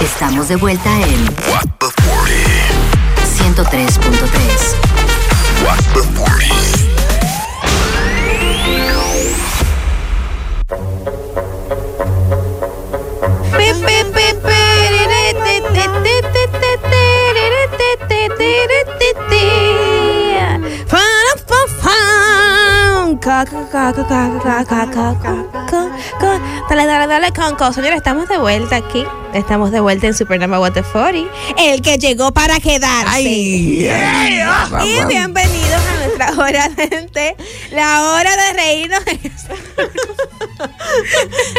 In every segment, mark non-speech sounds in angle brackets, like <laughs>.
Estamos de vuelta en What the 40. 103.3. What the 40. Dale, dale, dale, Conco. Señores, estamos de vuelta aquí. Estamos de vuelta en Supernova What the 40. El que llegó para quedarse. Y bienvenidos a nuestra hora de la hora de reírnos.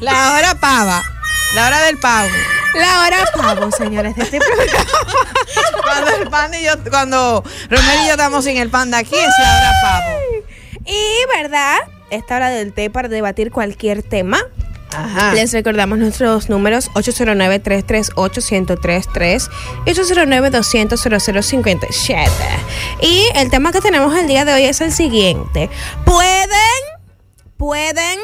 La hora pava. La hora del pavo. La hora pavo, señores, de este programa. Cuando el pan y yo, cuando Romero y yo estamos sin el pan de aquí, es la hora pavo. Esta hora del té para debatir cualquier tema. Ajá. Les recordamos nuestros números 809-338-1033 y 809-200-0057. Y el tema que tenemos el día de hoy es el siguiente. ¿Pueden, pueden,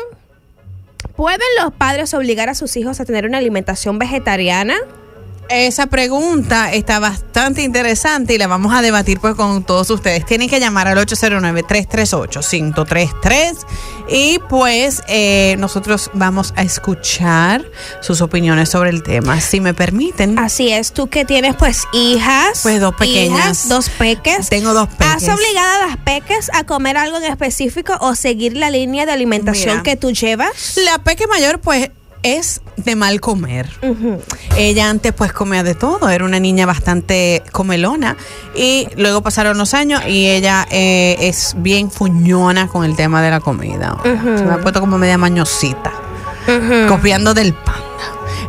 pueden los padres obligar a sus hijos a tener una alimentación vegetariana? Esa pregunta está bastante interesante y la vamos a debatir pues con todos ustedes. Tienen que llamar al 809-338-1033 y pues eh, nosotros vamos a escuchar sus opiniones sobre el tema. Si me permiten. Así es, tú que tienes pues hijas. Pues, dos pequeñas. hijas, dos peques. Tengo dos peques. ¿Has obligado a las peques a comer algo en específico o seguir la línea de alimentación Mira. que tú llevas? La peque mayor pues es de mal comer. Ella antes pues comía de todo, era una niña bastante comelona y luego pasaron los años y ella eh, es bien fuñona con el tema de la comida. Se me ha puesto como media mañosita, copiando del panda.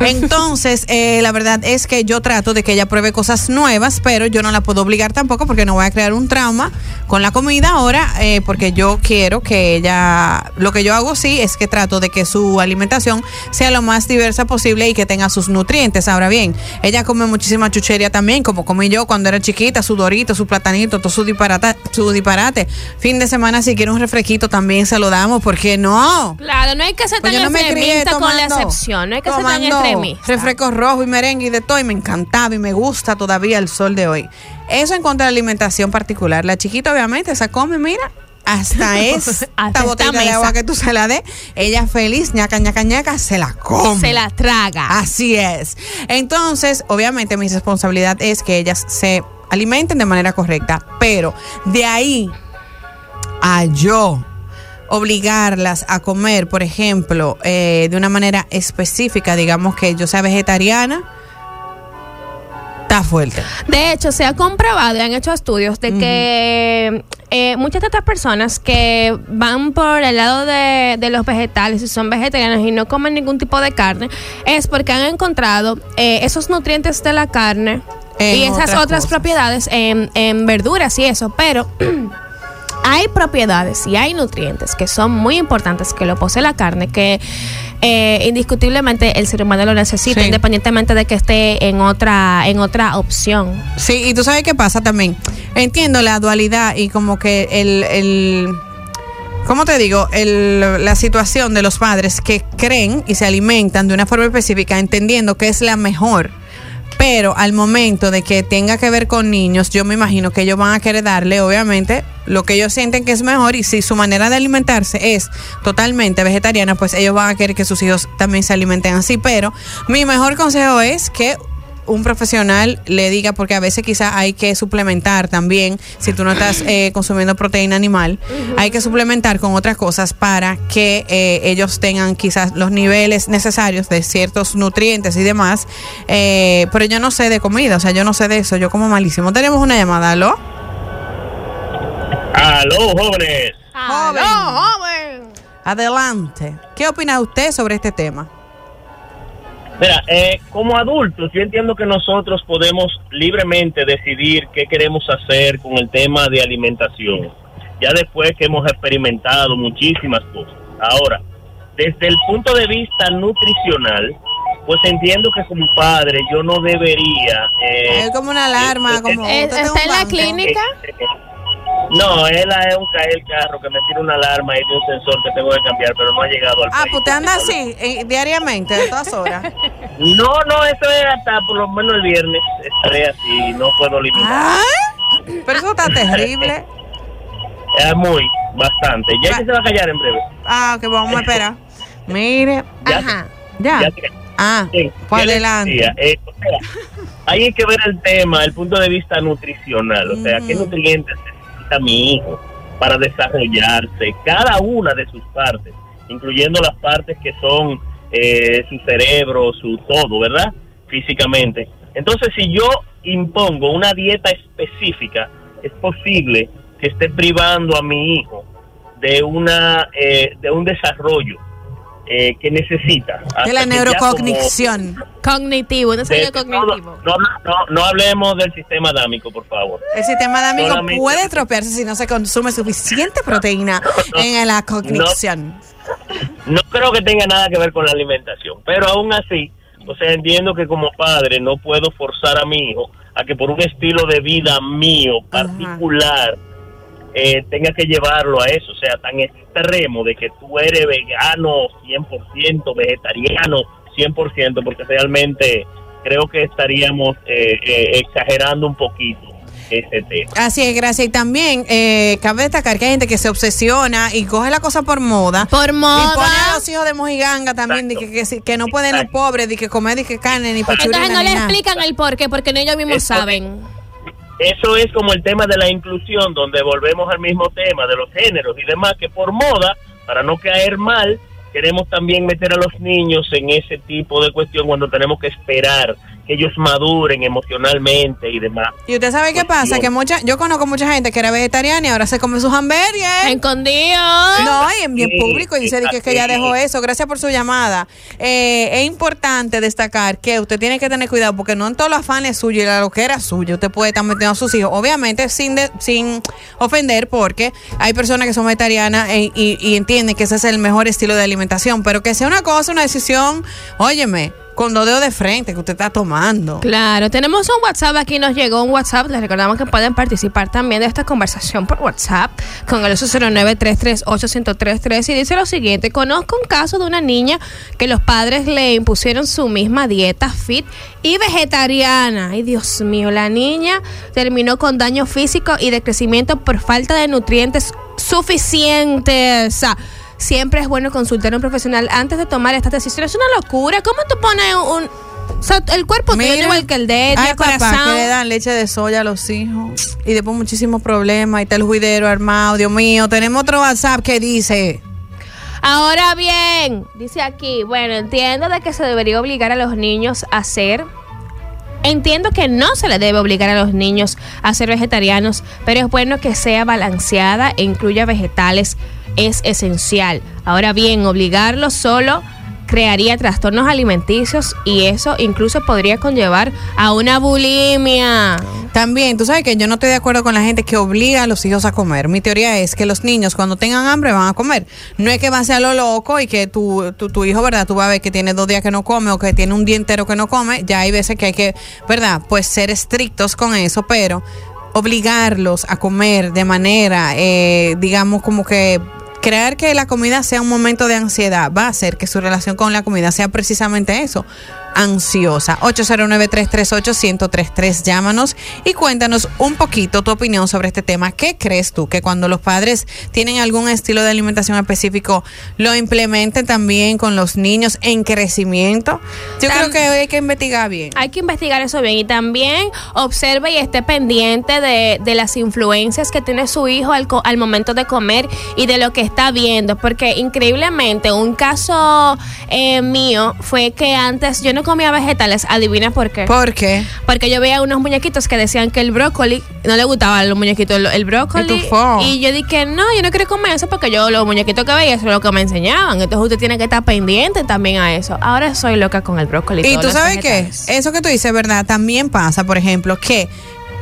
<laughs> Entonces, eh, la verdad es que yo trato de que ella pruebe cosas nuevas, pero yo no la puedo obligar tampoco porque no voy a crear un trauma con la comida ahora, eh, porque yo quiero que ella, lo que yo hago sí es que trato de que su alimentación sea lo más diversa posible y que tenga sus nutrientes. Ahora bien, ella come muchísima chuchería también, como comí yo cuando era chiquita, su dorito, su platanito, todo su disparate, su disparate. Fin de semana, si quiere un refresquito, también se lo damos, porque no? Claro, no hay que ser Pues tan no me crié extremista con la excepción, no hay que ser tan extremista. Refrescos rojos y merengue y de todo, y me encantaba y me gusta todavía el sol de hoy. Eso en cuanto a la alimentación particular. La chiquita, obviamente, esa come, mira. <laughs> Hasta esta esta botella de agua que tú se la des, ella feliz, ñaca, ñaca, ñaca, se la come. Se la traga. Así es. Entonces, obviamente, mi responsabilidad es que ellas se alimenten de manera correcta, pero de ahí a yo obligarlas a comer, por ejemplo, eh, de una manera específica, digamos que yo sea vegetariana, está fuerte. De hecho, se ha comprobado y han hecho estudios de que eh, muchas de estas personas que van por el lado de, de los vegetales y son vegetarianos y no comen ningún tipo de carne, es porque han encontrado eh, esos nutrientes de la carne y esas otras otras, propiedades en, en verduras y eso, pero... <clears throat> Hay propiedades y hay nutrientes que son muy importantes que lo posee la carne, que eh, indiscutiblemente el ser humano lo necesita, Sí. independientemente de que esté en otra, en otra opción. Sí, y tú sabes qué pasa también. Entiendo la dualidad y como que el, el ¿cómo te digo? El, la situación de los padres que creen y se alimentan de una forma específica, entendiendo que es la mejor. Pero al momento de que tenga que ver con niños, yo me imagino que ellos van a querer darle, obviamente, lo que ellos sienten que es mejor. Y si su manera de alimentarse es totalmente vegetariana, pues ellos van a querer que sus hijos también se alimenten así. Pero mi mejor consejo es que un profesional le diga, porque a veces quizá hay que suplementar también, si tú no estás eh, consumiendo proteína animal, hay que suplementar con otras cosas para que eh, ellos tengan quizás los niveles necesarios de ciertos nutrientes y demás. Eh, pero yo no sé de comida, o sea, yo no sé de eso, yo como malísimo. Tenemos una llamada, ¿aló? Aló, jóvenes. Joven. joven! Adelante. ¿Qué opina usted sobre este tema? Mira, eh, como adultos, yo entiendo que nosotros podemos libremente decidir qué queremos hacer con el tema de alimentación. Ya después que hemos experimentado muchísimas cosas. Ahora, desde el punto de vista nutricional, pues entiendo que como padre yo no debería... eh, Es como una alarma, como... Eh, usted tiene ¿Está en la clínica? No, él es un caer el carro que me tira una alarma y de un sensor que tengo que cambiar, pero no ha llegado al Ah, país. pues usted anda así eh, diariamente, a todas horas. <laughs> No, no, eso es hasta por lo menos el viernes. Estaré así, no puedo limitar. Ay, pero eso está terrible. <laughs> Es muy, bastante. Ya que se va a callar en breve. Ah, que vamos a esperar. Mire, <laughs> Ya, Ajá. ya. ya que- Ah, Sí, pues yo les adelante. decía, eh, o sea, hay que ver el tema, el punto de vista nutricional, o sea, qué nutrientes necesita mi hijo para desarrollarse, cada una de sus partes, incluyendo las partes que son eh, su cerebro, su todo, ¿verdad? Físicamente. Entonces, si yo impongo una dieta específica, es posible que esté privando a mi hijo de una eh, de un desarrollo eh, que necesita. De la neurocognición. Cognitivo, un desarrollo cognitivo. No, no, no, no hablemos del sistema adámico, por favor. El sistema amigos Solamente- puede estropearse si no se consume suficiente <laughs> proteína en la cognición. No creo que tenga nada que ver con la alimentación, pero aún así, o sea, entiendo que como padre no puedo forzar a mi hijo a que por un estilo de vida mío particular eh, tenga que llevarlo a eso, o sea, tan extremo de que tú eres vegano 100%, vegetariano 100%, porque realmente creo que estaríamos eh, eh, exagerando un poquito ese tema. Así es, gracias. Y también eh, cabe destacar que hay gente que se obsesiona y coge la cosa por moda. Por Y pone moda. a los hijos de mojiganga también, de que, que, no pueden los pobres, de que comer, de que carne, ni pechurina, Entonces no ni le nada. explican el por qué, porque no ellos mismos Eso- saben. Eso es como el tema de la inclusión, donde volvemos al mismo tema de los géneros y demás, que por moda, para no caer mal, queremos también meter a los niños en ese tipo de cuestión cuando tenemos que esperar que ellos maduren emocionalmente y demás. Y usted sabe qué pasa, que mucha, yo conozco mucha gente que era vegetariana y ahora se come sus hamburguesas. Escondido. No, y en bien Sí, público y dice que, que ya dejó eso. Gracias por su llamada. Eh, es importante destacar que usted tiene que tener cuidado porque no en todos los afanes suyos y la loquera suya usted puede estar metiendo a sus hijos. Obviamente sin de- sin ofender porque hay personas que son vegetarianas e- y, y entienden que ese es el mejor estilo de alimentación, pero que sea una cosa, una decisión, óyeme, con dos dedos de frente que usted está tomando. Claro, tenemos un WhatsApp aquí, nos llegó un WhatsApp. Les recordamos que pueden participar también de esta conversación por WhatsApp con el 809-338-1033 y dice lo siguiente: Conozco un caso de una niña que los padres le impusieron su misma dieta fit y vegetariana. Ay, Dios mío, la niña terminó con daño físico y de crecimiento por falta de nutrientes suficientes. Siempre es bueno consultar a un profesional antes de tomar estas decisiones. Es una locura. ¿Cómo tú pones un, o sea, el cuerpo tuyo Mira, igual que el de corazón. que le dan leche de soya a los hijos y después muchísimos problemas y está el juidero armado. Dios mío, tenemos otro WhatsApp que dice... Ahora bien, dice aquí, bueno, entiendo de que se debería obligar a los niños a ser Entiendo que no se le debe obligar a los niños a ser vegetarianos, pero es bueno que sea balanceada e incluya vegetales, es esencial. Ahora bien, obligarlos solo crearía trastornos alimenticios y eso incluso podría conllevar a una bulimia. También, tú sabes que yo no estoy de acuerdo con la gente que obliga a los hijos a comer. Mi teoría es que los niños cuando tengan hambre van a comer. No es que va a ser lo loco y que tu, tu, tu hijo, ¿verdad? Tú vas a ver que tiene dos días que no come o que tiene un día entero que no come. Ya hay veces que hay que, ¿verdad? Pues ser estrictos con eso, pero obligarlos a comer de manera, eh, digamos, como que creer que la comida sea un momento de ansiedad va a hacer que su relación con la comida sea precisamente eso, ansiosa. 809-338-1033, llámanos y cuéntanos un poquito tu opinión sobre este tema. ¿Qué crees tú que cuando los padres tienen algún estilo de alimentación específico lo implementen también con los niños en crecimiento? Yo Tam- creo que hay que investigar bien. Hay que investigar eso bien y también observe y esté pendiente de, de las influencias que tiene su hijo al, al momento de comer y de lo que está viendo. Porque increíblemente un caso eh, mío fue que antes yo no comía vegetales. Adivina por qué. ¿Por qué? Porque yo veía unos muñequitos que decían que el brócoli, no le gustaban los muñequitos, el, el brócoli. Y yo dije, no, yo no quiero comer eso porque yo los muñequitos que veía, eso es lo que me enseñaban. Entonces usted tiene que estar pendiente también a eso. Ahora soy loca con el brócoli. Y tú sabes qué, eso que tú dices, ¿verdad? También pasa, por ejemplo, que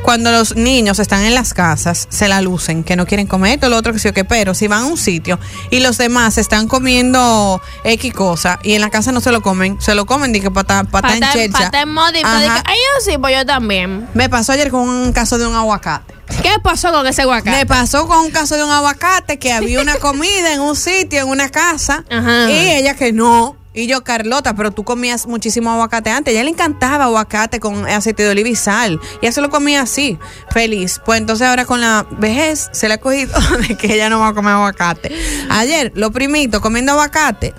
cuando los niños están en las casas, se la lucen, que no quieren comer esto, lo otro, que sí o qué, pero si van a un sitio y los demás están comiendo X cosa y en la casa no se lo comen, se lo comen, dije, pata, pata en Pata, pata en modo y Ajá. digo, Ay, yo sí, pues yo también. Me pasó ayer con un caso de un aguacate. ¿Qué pasó con ese Me aguacate? pasó con un caso de un aguacate que había una <laughs> comida en un sitio, en una casa, Ajá. y ella que no. Y yo, Carlota, pero tú comías muchísimo aguacate antes. A ella le encantaba aguacate con aceite de oliva y sal. Y se lo comía así, feliz. Pues entonces ahora con la vejez se le ha cogido <laughs> de que ella no va a comer aguacate. Ayer, lo primito, comiendo aguacate.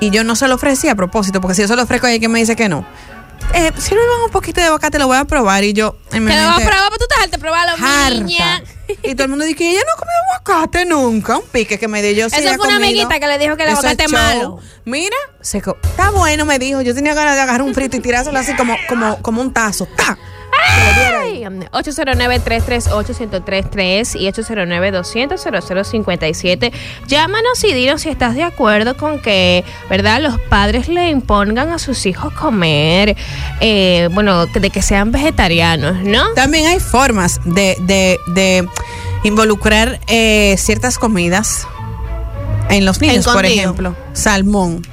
Y yo no se lo ofrecí a propósito, porque si yo se lo ofrezco ella que me dice que no. Eh, no un poquito de aguacate, lo voy a probar. Y yo, en mi Te lo vas a probar, pero tú te dejaste probarlo, niña. Y todo el mundo dice que ella no comió aguacate nunca. Un pique que me dio yo. Eso fue una comido. amiguita que le dijo que el Eso aguacate es malo. Mira, se está bueno, me dijo. Yo tenía ganas de agarrar un frito y tirárselo así como, como, como un tazo. ¡Ta! Ay, 809-338-1033 y 809-200-0057. Llámanos y dinos si estás de acuerdo con que, ¿verdad? Los padres le impongan a sus hijos comer, eh, bueno, de que sean vegetarianos, ¿no? También hay formas de, de, de involucrar eh, ciertas comidas en los niños, por ejemplo. Salmón.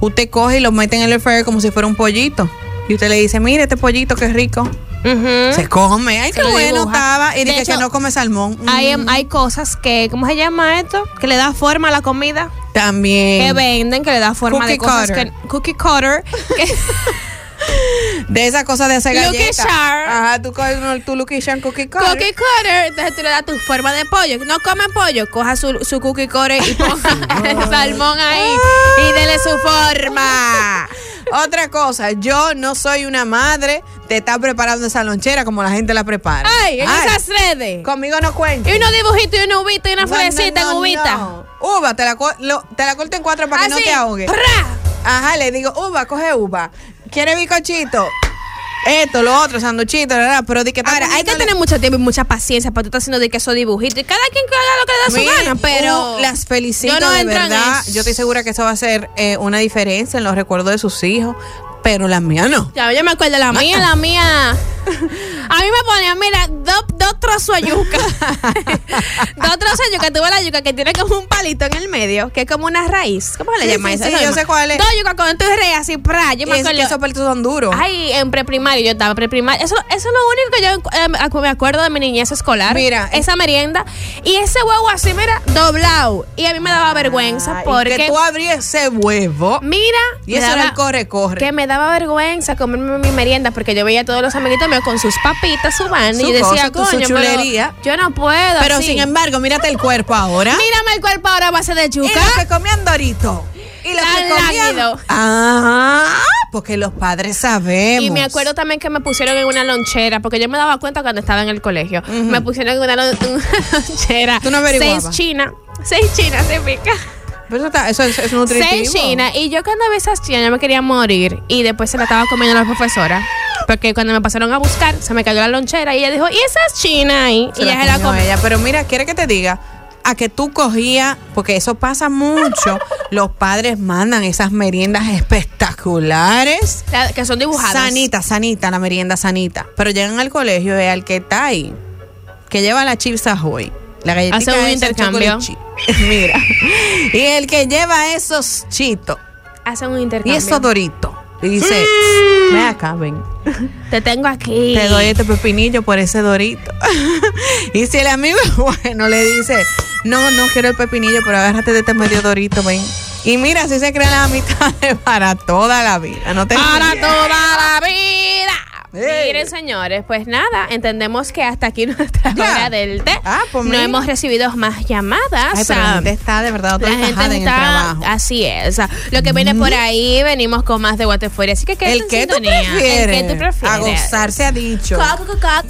Usted coge y lo mete en el air fryer como si fuera un pollito. Y usted le dice, mire este pollito, qué rico. Ujú. Se come. Ay, qué bueno dibuja. estaba. Y De dije que hecho, no come salmón. Hay, Mm, hay cosas que, ¿cómo se llama esto? Que le da forma a la comida. También. Que venden, que le da forma de cosas cutter. que... Cookie cutter. que- <laughs> De esa cosa de hacer Lucky galletas. Char. Ajá, tú coges tu Lucky Char Cookie Cutter. Cookie cutter, entonces tú le das tu forma de pollo. No comen pollo, coja su, su cookie cutter y ponga <laughs> <laughs> el salmón ahí y dele su forma. Otra cosa, yo no soy una madre de estar preparando esa lonchera como la gente la prepara. Ay, en esas redes. Conmigo no cuenta. Y unos dibujitos y una uvita y una No, florecita no, en no, uvita. no. Uva, te la, lo- te la corto en cuatro para que no te ahogue. ¡pra! Ajá, le digo, uva, coge uva. ¿Quiere bicochito? Esto, lo otro, sanduchito, la, la, pero di que Ahora, hay que tener mucho tiempo y mucha paciencia para tú estar haciendo de que esos dibujitos. Y cada quien que haga lo que le da su gana, pero. uh, las felicito yo no de verdad. Yo estoy segura que eso va a ser eh, una diferencia en los recuerdos de sus hijos, pero las mías no. Ya, yo me acuerdo de la mía, la mía. <laughs> A mí me ponían, mira, dos, dos trozos de yuca. <laughs> dos trozos de yuca. Tuve la yuca que tiene como un palito en el medio, que es como una raíz. ¿Cómo le Sí, llaman sí, eso? sí, yo sé cuál es. Dos yucas con tu rey así, pra. Yo me es que esos palitos son duros. Ay, en preprimario, yo estaba preprimario. Eso, eso es lo único que yo eh, me acu- me acuerdo de mi niñez escolar. Mira, Esa merienda. Y ese huevo así, mira, doblado. Y a mí me daba vergüenza porque. que tú abrías ese huevo. Mira, Y eso era el corre, corre. que me daba vergüenza comerme mi merienda porque yo veía a todos los amiguitos míos con sus papitas, su Su y decía, cosa, tu- su coño, pero chulería". yo no puedo. Pero así. sin embargo, mírate el cuerpo ahora. Mírame el cuerpo ahora a base de Y yuca. los que comían dorito. Y los que Tan comían. Ah, porque los padres sabemos. Y me acuerdo también que me pusieron en una lonchera, porque yo me daba cuenta cuando estaba en el colegio. Me pusieron en una, lon- <laughs> una lonchera. Tú no averiguabas. Seis chinas. Seis chinas se pica. Pero eso, está- eso es, es nutritivo. Seis chinas. Y yo cuando vi esas chinas, yo me quería morir. Y después se la estaba comiendo la profesora. Porque cuando me pasaron a buscar, se me cayó la lonchera. Y ella dijo, ¿y esas chinas ahí? Se y la ella se la comió ella. Pero mira, quiere que te diga a que tú cogías, porque eso pasa mucho. <laughs> los padres mandan esas meriendas espectaculares. La- Que son dibujadas. Sanita, sanita, la merienda sanita. Pero llegan al colegio y al que está ahí, que lleva la chips ahoy, la galletita Hace un esa, intercambio. <laughs> Mira. Y el que lleva esos chitos Hacen un y intercambio. esos doritos. Y dice, ven acá, ven. <laughs> Te tengo aquí. Te doy este pepinillo por ese dorito. <laughs> y si el amigo <laughs> bueno, le dice, no, no quiero el pepinillo, pero agárrate de este medio dorito, ven. Y mira, así se crean las amistades para toda la vida. No te Para toda la vida. Miren, señores, pues nada, entendemos que hasta aquí <laughs> nuestra Ya. hora del té. Ah, pues no mira. hemos recibido más llamadas. Ay, pero la Ah, gente está de verdad otra la gente en el está, trabajo. así es. Ah, Lo que viene por ahí, venimos con más de Guatefuera. Así que quédate El que tú prefieres. El que tú prefieres. A gozar se ha dicho. Coc, coc, coc.